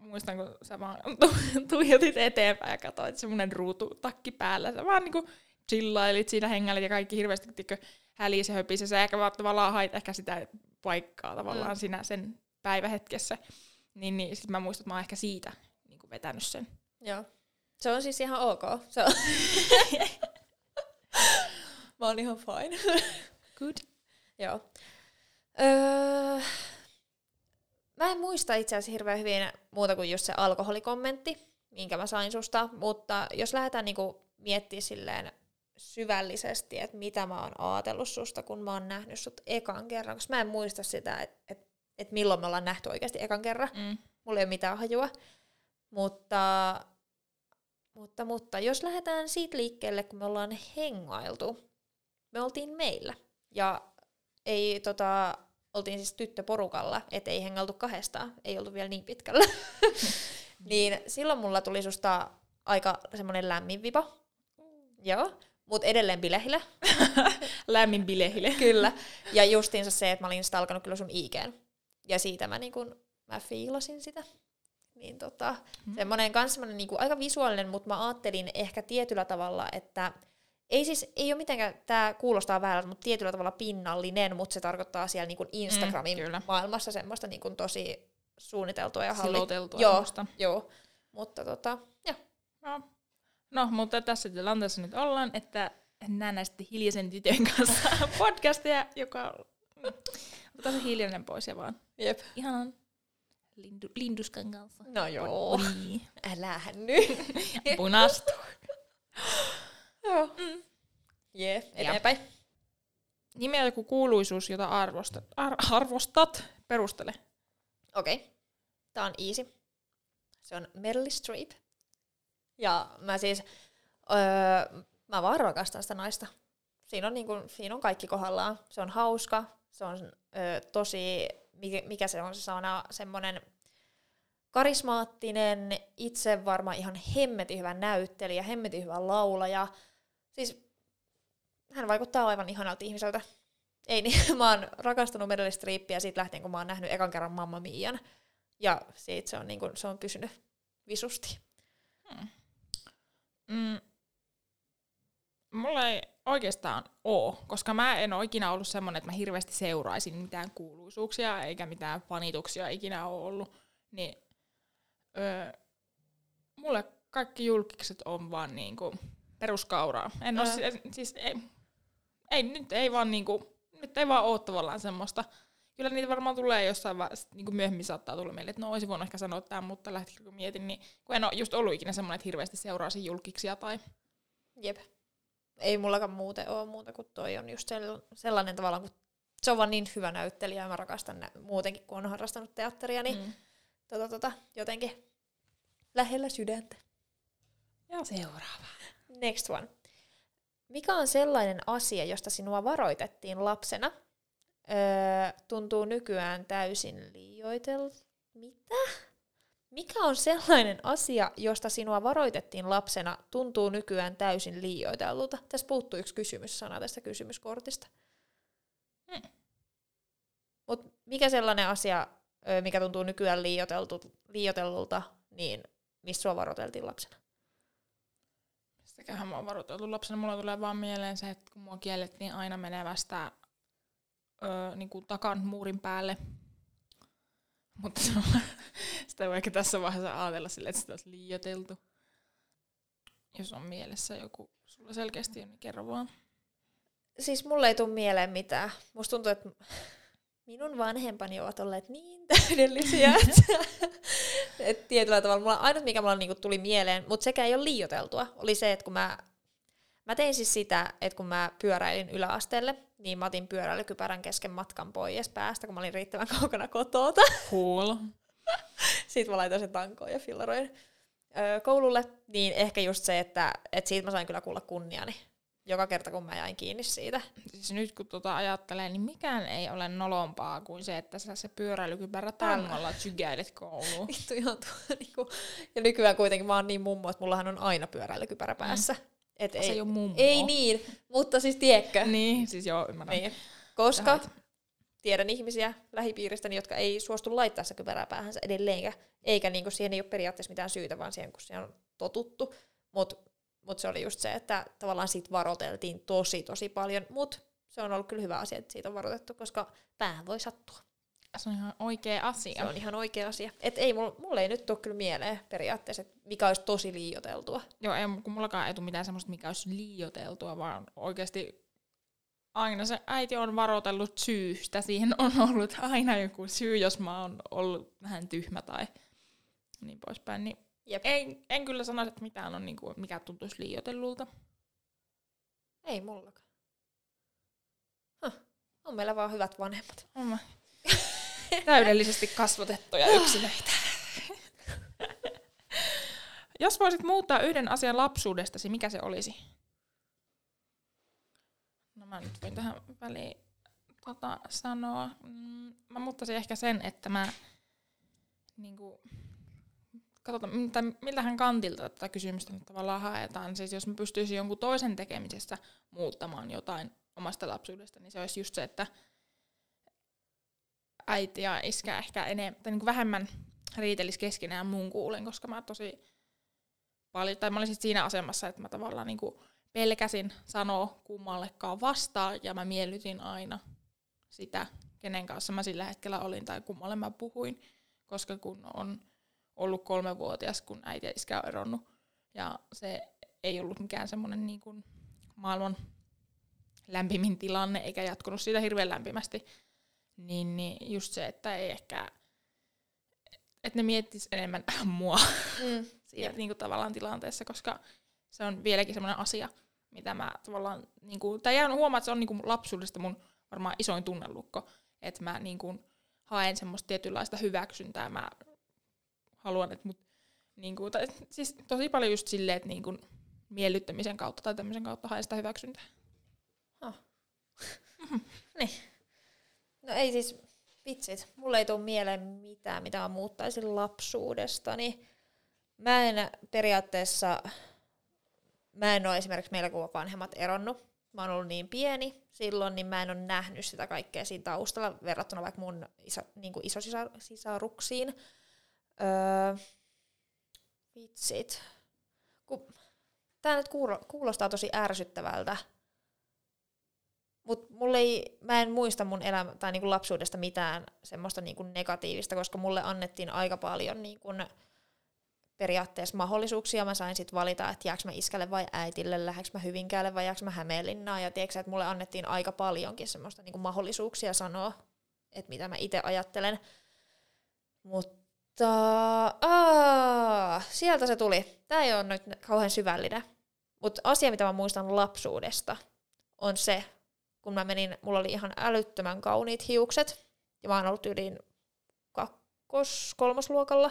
muistan, kun sä vaan tu- tuijotit eteenpäin ja katsoit semmonen ruututakki päällä, sä vaan niinku chillailit siinä hengälit ja kaikki hirveästi tikkö hälisi ja höpisi, sä ehkä vaan tavallaan hait ehkä sitä paikkaa tavallaan Mm. siinä sen päivähetkessä. Niin, niin sit mä muistan, että mä oon ehkä siitä niin kuin vetänyt sen. Joo. Se on siis ihan ok. Se on. mä oon ihan fine. Good. Joo. Öö, mä en muista itse asiassa hirveän hyvin muuta kuin just se alkoholikommentti, minkä mä sain susta, mutta jos lähdetään niinku miettimään silleen syvällisesti, että mitä mä oon ajatellut susta, kun mä oon nähnyt sut ekan kerran, koska mä en muista sitä, että et, et milloin me ollaan nähty oikeasti ekan kerran. Mm. Mulla ei ole mitään hajua. Mutta, mutta, mutta jos lähdetään siitä liikkeelle, kun me ollaan hengailtu, me oltiin meillä. Ja ei tota, oltiin siis tyttöporukalla, et ei hengailtu kahdestaan, ei oltu vielä niin pitkällä. niin silloin mulla tuli susta aika semmoinen lämmin vipa. Joo, mutta edelleen bilehillä. Lämmin bilehille. Kyllä. Ja justiinsa se, että mä olin stalkannut kyllä sun IGn. Ja siitä mä, niin kun, mä fiilasin sitä. Niin tota, Mm. semmoinen kans semmoinen niin aika visuaalinen, mutta mä ajattelin ehkä tietyllä tavalla, että ei siis, ei ole mitenkään, tämä kuulostaa väärältä, mutta tietyllä tavalla pinnallinen, mutta se tarkoittaa siellä niin kuin Instagramin Mm, kyllä. maailmassa semmoista niin kuin tosi suunniteltua ja hallittua. Siloteltua Joo, semmoista. joo. Mutta tota, joo. No. no, mutta tässä tilanteessa nyt ollaan, että näen sitten hiljaisen tytön kanssa podcastia, joka otetaan se hiljainen pois ja vaan Jep. ihanan lindu, linduskan kanssa. No joo. Niin. Älähän nyt. Punastu. joo. Mm. Jee, eteenpäin. Nimeä joku kuuluisuus, jota arvostat, ar- arvostat. Perustele. Okei. Okay. Tää on easy. Se on Meryl Streep. Ja mä siis, öö, mä vaan rakastan sitä naista. Siinä on, niinku, siinä on kaikki kohdallaan. Se on hauska, se on öö, tosi, mikä, mikä se on se sana, semmoinen karismaattinen, itse varma ihan hemmetin hyvä näyttelijä, hemmetin hyvä laulaja. Siis hän vaikuttaa aivan ihanalta ihmiseltä. Ei niin, mä oon rakastanut Meryl Streepiä siitä lähtien, kun mä oon nähnyt ekan kerran Mamma Mian. Ja siitä se on, niin kun, se on pysynyt visusti. Hmm. Mm. Mulla ei oikeastaan oo, koska mä en ole ikinä ollut semmonen, että mä hirveästi seuraisin mitään kuuluisuuksia eikä mitään fanituksia ikinä ole ollut. Niin öö, mulle kaikki julkikset on vaan niinku peruskauraa. En ole, siis, siis ei, ei, nyt ei vaan niinku, nyt ei vaan oo tavallaan semmoista. Kyllä niitä varmaan tulee jossain vaiheessa, niin myöhemmin saattaa tulla meille, että no olisi voinut ehkä sanoa tämän, mutta lähtikö kun mietin, niin kun en ole just ollut ikinä semmoinen, että hirveästi seuraisin julkiksia tai... Jep. Ei mullakaan muuten ole muuta kuin toi on just sellainen tavalla, kun se on vaan niin hyvä näyttelijä ja mä rakastan nä- muutenkin, kun on harrastanut teatteria, niin mm. tota, tota, jotenkin lähellä sydäntä. Ja seuraava. Next one. Mikä on sellainen asia, josta sinua varoitettiin lapsena? Öö, tuntuu nykyään täysin liioiteltu. Mitä? Mikä on sellainen asia, josta sinua varoitettiin lapsena, tuntuu nykyään täysin liioitellulta? Tässä puuttuu yksi kysymyssana tästä kysymyskortista. Hmm. Mut mikä sellainen asia, mikä tuntuu nykyään liioitellulta, niin missä sua varoiteltiin lapsena? Mistäköhän mä oon varoiteltu lapsena? Mulla tulee vaan mieleen se, että kun mua kiellettiin aina menevästä öö, niin kuin takan muurin päälle. Mutta sitä voi ehkä tässä vaiheessa ajatella silleen, että sitä olisi liioteltu. Jos on mielessä joku, sulla selkeästi on, niin kerro vaan. Siis mulle ei tule mieleen mitään. Musta tuntuu, että minun vanhempani ovat olleet niin täydellisiä, että, tietyllä tavalla mulla, ainut mikä mulla niinku tuli mieleen, mutta sekä ei ole liioteltua, oli se, että kun mä, mä tein siis sitä, että kun mä pyöräilin yläasteelle, niin mä otin pyöräilykypärän kesken matkan pois päästä, kun mä olin riittävän kaukana kotota. Cool. Sitten mä laitoin sen tankoon ja fillaroin öö, koululle, niin ehkä just se, että, että siitä mä sain kyllä kuulla kunniani joka kerta, kun mä jäin kiinni siitä. Siis nyt kun tota ajattelee, niin mikään ei ole nolompaa kuin se, että sä se pyöräilykypärä tangolla tsykäilet kouluun. Vittu ihan tuo, niinku. Ja nykyään kuitenkin mä oon niin mummo, että mullahan on aina pyöräilykypärä mm. päässä. Mm. Et ei, se ei ole mummo. Ei niin, mutta siis tiedätkö? Niin, siis joo, ymmärrän. Niin. Koska Jahat. tiedän ihmisiä lähipiiristäni, jotka ei suostu laittaa se kypärää päähänsä edelleenkä. Eikä niinku siihen ei ole periaatteessa mitään syytä, vaan siihen, kun siihen on totuttu. Mutta mut se oli just se, että tavallaan siitä varoteltiin tosi tosi paljon. Mutta se on ollut kyllä hyvä asia, että siitä on varoitettu, koska päähän voi sattua. Se on ihan oikea asia. Se on ihan oikea asia. Et ei, mulle, mulle ei nyt tule kyllä mieleen periaatteessa, että mikä olisi tosi liioteltua. Joo, ei, kun mullakaan ei tule mitään semmoista, mikä olisi liioteltua, vaan oikeasti aina se äiti on varoitellut syystä. Siihen on ollut aina joku syy, jos mä oon ollut vähän tyhmä tai niin poispäin. Niin Jep. En, en kyllä sano, että mitään on, niinku, mikä tuntuisi liioitellulta. Ei mullakaan. Huh. On meillä vaan hyvät vanhemmat. On Täydellisesti kasvatettuja yksilöitä. Jos voisit muuttaa yhden asian lapsuudestasi, mikä se olisi? No mä nyt voin tähän väliin tota, sanoa. Mm, mä muuttaisin ehkä sen, että mä niinku, katsotaan, miltähän kantilta tätä kysymystä nyt tavallaan haetaan. Siis jos mä pystyisin jonkun toisen tekemisessä muuttamaan jotain omasta lapsuudesta, niin se olisi just se, että äiti ja iskä ehkä enemmän, tai niin kuin vähemmän riitelis keskenään mun kuulen, koska mä tosi paljon, tai mä olin siinä asemassa, että mä tavallaan niin kuin pelkäsin sanoa kummallekaan vastaan, ja mä miellytin aina sitä, kenen kanssa mä sillä hetkellä olin tai kummalle mä puhuin, koska kun on ollut kolmevuotias, kun äiti ja iskä on eronnut, ja se ei ollut mikään semmoinen niin kuin maailman lämpimin tilanne, eikä jatkunut siitä hirveän lämpimästi, niin, niin just se, että ei ehkä, että ne miettis enemmän mua mm. siinä niin kuin tavallaan tilanteessa, koska se on vieläkin semmoinen asia, mitä mä tavallaan, niin kuin, tai jään huomaa, että se on niin kuin lapsuudesta mun varmaan isoin tunnelukko, että mä niin kuin, haen semmoista tietynlaista hyväksyntää, mä haluan, että mut Niin kuin, tai, siis tosi paljon just silleen, että niin kuin miellyttämisen kautta tai tämmöisen kautta hae sitä hyväksyntää. Niin. No ei siis, vitsit, mulle ei tule mieleen mitään, mitä mä muuttaisin lapsuudestani. Mä en periaatteessa, mä en ole esimerkiksi meillä kun vanhemmat eronnut. Mä oon ollut niin pieni silloin, niin mä en ole nähnyt sitä kaikkea siinä taustalla verrattuna vaikka mun iso, niin kuin isosisaruksiin. Öö, vitsit. Tää nyt kuulostaa tosi ärsyttävältä, mutta mä en muista mun elämä, tai niinku lapsuudesta mitään semmoista niinku negatiivista, koska mulle annettiin aika paljon niinku periaatteessa mahdollisuuksia. Mä sain sitten valita, että jääkö mä iskälle vai äitille, lähdekö mä Hyvinkäälle vai jääkö mä Hämeenlinnaan. Ja tiedätkö, että mulle annettiin aika paljonkin semmoista niinku mahdollisuuksia sanoa, että mitä mä itse ajattelen. Mutta aa, sieltä se tuli. Tämä ei ole nyt kauhean syvällinen. Mutta asia, mitä mä muistan lapsuudesta, on se, kun mä menin, mulla oli ihan älyttömän kauniit hiukset, ja mä oon ollut yli kakkos, kolmosluokalla.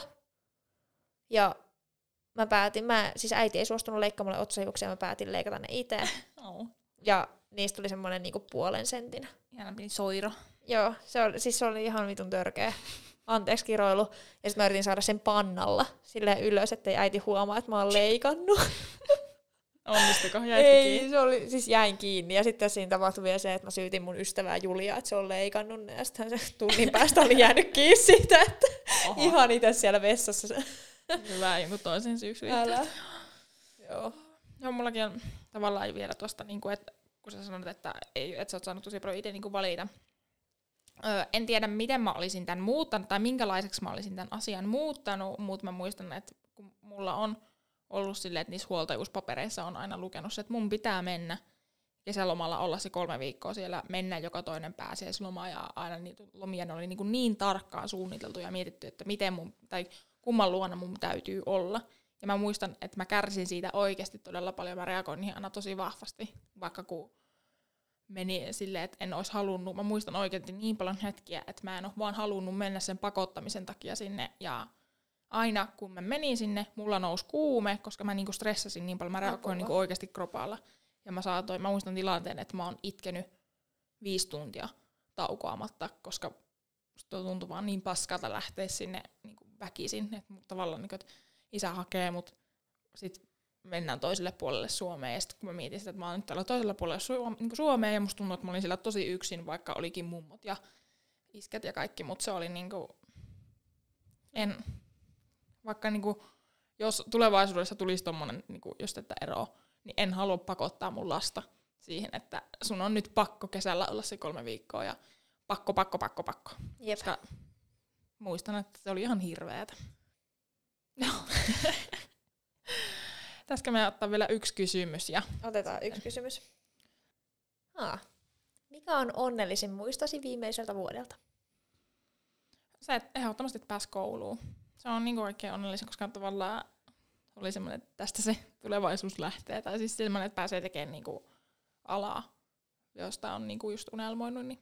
Ja mä päätin, mä, siis äiti ei suostunut leikkaamaan mulle otsahiuksia, mä päätin leikata ne itse. Oh. Ja niistä tuli semmonen niinku puolen sentin. Ihan pieni soiro. Joo, se oli, siis se oli ihan vitun törkeä. Anteeksi kiroilu. Ja sitten mä yritin saada sen pannalla sille ylös, ettei äiti huomaa, että mä oon leikannut. Onnistuko? Ei, kiinni? se oli, siis jäin kiinni. Ja sitten siinä tapahtui vielä se, että mä syytin mun ystävää Julia, että se on leikannut. Ja sitten se tunnin päästä oli jäänyt kiinni siitä, että Oho. ihan itse siellä vessassa. Hyvä, jonkun toisen syyksi. Älä. Joo. Joo, mullakin on tavallaan vielä tuosta, niin kuin, että kun sä sanot, että, ei, että sä oot saanut tosi paljon itse niin valita. En tiedä, miten mä olisin tämän muuttanut tai minkälaiseksi mä olisin tämän asian muuttanut, mutta mä muistan, että kun mulla on ollut silleen, että niissä huoltajuuspapereissa on aina lukenut se, että mun pitää mennä kesälomalla olla se kolme viikkoa siellä, mennä joka toinen pääsiäisloma ja aina niitä lomia ne oli niin, kuin niin tarkkaan suunniteltu ja mietitty, että miten mun, tai kumman luona mun täytyy olla. Ja mä muistan, että mä kärsin siitä oikeasti todella paljon, mä reagoin niihin aina tosi vahvasti, vaikka kun meni silleen, että en olisi halunnut, mä muistan oikeasti niin paljon hetkiä, että mä en ole vaan halunnut mennä sen pakottamisen takia sinne. Ja aina kun mä menin sinne, mulla nousi kuume, koska mä niinku stressasin niin paljon, mä reagoin niinku oikeasti kropalla. Ja mä saatoin, mä muistan tilanteen, että mä oon itkenyt viisi tuntia taukoamatta, koska tuntui vaan niin paskalta lähteä sinne niinku väkisin, että tavallaan niinku, että isä hakee mut sit mennään toiselle puolelle Suomeen. Ja sitten kun mä mietin sitä, että mä oon nyt täällä toisella puolella niin Suomeen, ja musta tuntuu, että mä olin siellä tosi yksin, vaikka olikin mummot ja isket ja kaikki, mutta se oli niinku, en, vaikka niinku, jos tulevaisuudessa tulisi tommonen, niinku, jos tätä eroa, niin en halua pakottaa mun lasta siihen, että sun on nyt pakko kesällä olla se kolme viikkoa ja pakko, pakko, pakko, pakko. Jep. Koska muistan, että se oli ihan hirveetä. No. Tästä me ottaa vielä yksi kysymys. Ja... Otetaan yksi kysymys. Haa. Mikä on onnellisin muistasi viimeiseltä vuodelta? Se, että ehdottomasti pääsi kouluun se on niinku oikein onnellisen, koska tavallaan oli semmoinen, että tästä se tulevaisuus lähtee. Tai siis semmoinen, että pääsee tekemään niinku alaa, josta on niinku just unelmoinut, niin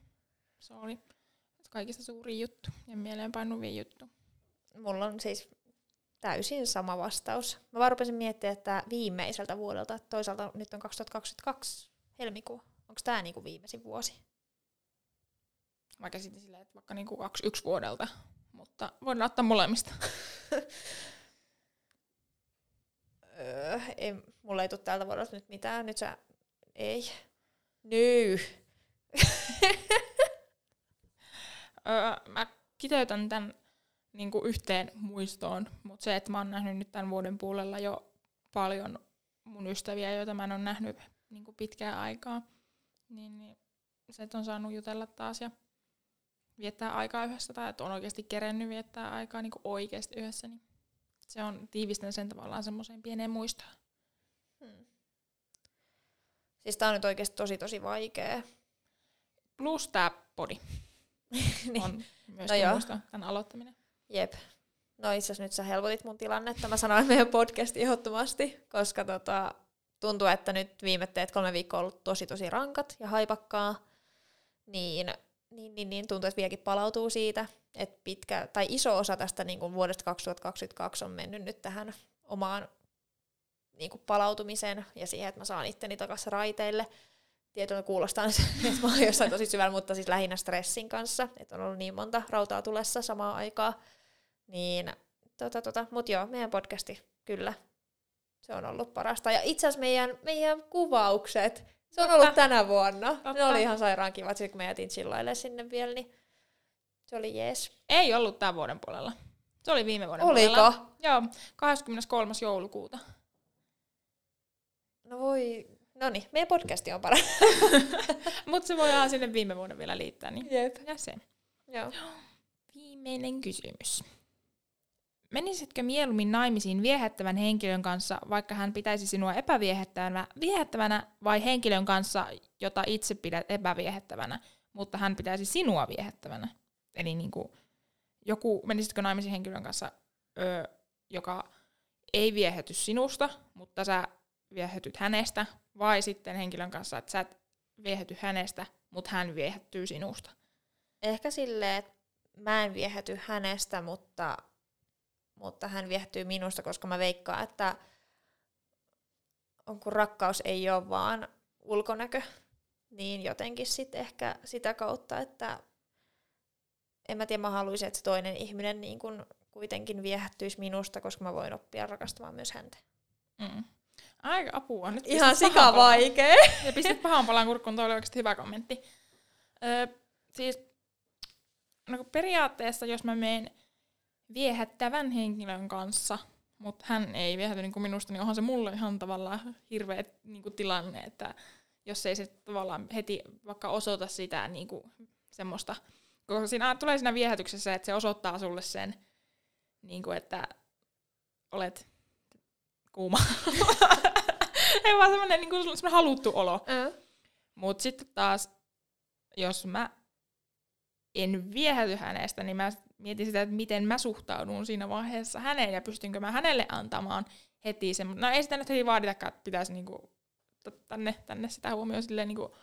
se oli kaikista suuri juttu ja mieleenpainuvin juttu. Mulla on siis täysin sama vastaus. Mä vaan rupesin miettimään, että viimeiseltä vuodelta, toisaalta nyt on 2022 helmikuu. Onko tämä niinku viimeisin vuosi? Mä käsitin silleen, että vaikka niinku kaksi, yksi vuodelta mutta voidaan ottaa molemmista. öö, ei, mulla ei tule tältä vuodelta nyt mitään. Nyt sä... Ei. Nyy. öö, mä kiteytän tämän niin kuin yhteen muistoon, mutta se, että mä oon nähnyt nyt tämän vuoden puolella jo paljon mun ystäviä, joita mä en ole nähnyt niin kuin pitkään aikaa, niin, niin se, että on saanut jutella taas ja viettää aikaa yhdessä tai että on oikeasti kerennyt viettää aikaa niin oikeasti yhdessä, niin se on tiivistän sen tavallaan semmoiseen pieneen muistoon. Hmm. Siis tää on nyt oikeasti tosi tosi vaikea. Plus tää podi niin. on myös no tämän aloittaminen. Jep. No itse asiassa nyt sä helpotit mun tilannetta. Mä sanoin meidän podcast ehdottomasti, koska tota, tuntuu, että nyt viime teet kolme viikkoa ollut tosi tosi rankat ja haipakkaa. Niin niin, niin, niin tuntuu, että vieläkin palautuu siitä, että pitkä, tai iso osa tästä niin kuin vuodesta 2022 on mennyt nyt tähän omaan niin kuin palautumiseen ja siihen, että mä saan itteni takaisin raiteille. Tietoinen kuulostaa, että mä oon jossain tosi syvällä, mutta siis lähinnä stressin kanssa, että on ollut niin monta rautaa tulessa samaan aikaan. Niin, tota, tota. mutta joo, meidän podcasti, kyllä, se on ollut parasta. Ja itse asiassa meidän, meidän kuvaukset, se on ollut tänä vuonna. Totta. Ne oli ihan sairaan kivat, kun me jätin chillaille sinne vielä, niin se oli jees. Ei ollut tämän vuoden puolella. Se oli viime vuoden Oliko? puolella. Joo, 23. joulukuuta. No voi, no niin, meidän podcasti on paras. Mutta se voidaan sinne viime vuonna vielä liittää. Niin Jep. ja se. Joo. Viimeinen kysymys. Menisitkö mieluummin naimisiin viehättävän henkilön kanssa, vaikka hän pitäisi sinua epäviehättävänä viehättävänä, vai henkilön kanssa, jota itse pidät epäviehättävänä, mutta hän pitäisi sinua viehättävänä? Eli niin kuin, joku, menisitkö naimisiin henkilön kanssa, ö, joka ei viehäty sinusta, mutta sä viehätyt hänestä, vai sitten henkilön kanssa, että sä et viehäty hänestä, mutta hän viehättyy sinusta? Ehkä silleen, että mä en viehäty hänestä, mutta, mutta hän viehtyy minusta, koska mä veikkaan, että on kun rakkaus ei ole vaan ulkonäkö, niin jotenkin sitten ehkä sitä kautta, että en mä tiedä, mä haluaisin, että se toinen ihminen niin kun kuitenkin viehättyisi minusta, koska mä voin oppia rakastamaan myös häntä. Mm. Aika apua. Nyt Ihan sika vaikee. Ja pistit pahan palan kurkkuun, toi oli oikeasti hyvä kommentti. Öö, siis, no periaatteessa, jos mä menen viehättävän henkilön kanssa, mutta hän ei viehäty niin kuin minusta, niin onhan se mulle ihan tavallaan hirveä niin kuin tilanne, että jos ei se tavallaan heti vaikka osoita sitä niin kuin semmoista, koska siinä tulee siinä viehätyksessä, että se osoittaa sulle sen, niin kuin, että olet kuuma. ei vaan semmoinen, niin kuin, haluttu olo. Mm. Mutta sitten taas, jos mä en viehäty hänestä, niin mä mietin sitä, että miten mä suhtaudun siinä vaiheessa häneen ja pystynkö mä hänelle antamaan heti sen. No ei sitä nyt heti vaaditakaan, että pitäisi niinku tänne, tänne sitä huomioon silleen, niinku,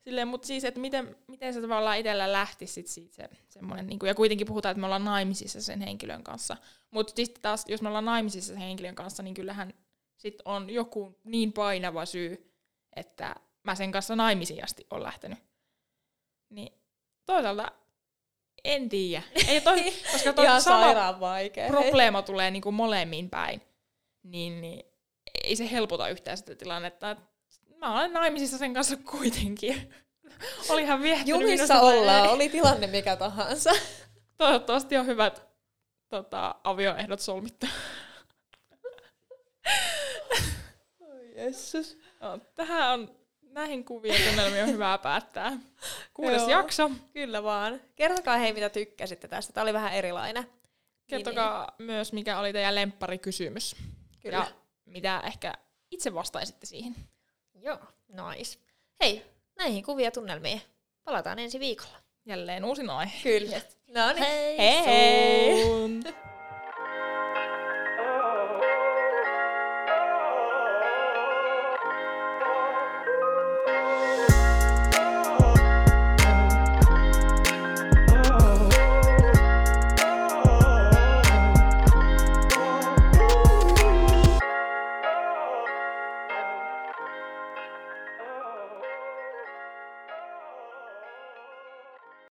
silleen mutta siis, että miten, miten se tavallaan itsellä lähti sit siitä se, semmoinen, niinku, ja kuitenkin puhutaan, että me ollaan naimisissa sen henkilön kanssa. Mutta sitten taas, jos me ollaan naimisissa sen henkilön kanssa, niin kyllähän sit on joku niin painava syy, että mä sen kanssa naimisiin asti on lähtenyt. Niin toisaalta en tiedä. Ei toi, koska toi Ihan sama vaikea. probleema tulee niinku molemmin päin, niin, niin ei se helpota yhtään sitä tilannetta. Et mä olen naimisissa sen kanssa kuitenkin. Olihan viehtynyt Jumissa ollaan, ei. oli tilanne mikä tahansa. Toivottavasti on hyvät tota, avioehdot solmittu. Oi jessus. No, tähän on, näihin kuvien tunnelmiin on hyvä päättää. Kuudes Joo. jakso. Kyllä vaan. Kertokaa hei, mitä tykkäsitte tästä. Tämä oli vähän erilainen. Kertokaa myös, mikä oli teidän lempparikysymys. Kyllä. Ja mitä ehkä itse vastaisitte siihen. Joo, nice. Hei, näihin kuvia tunnelmiin. Palataan ensi viikolla. Jälleen uusi aihe. Kyllä. No niin. Hei, hei. hei.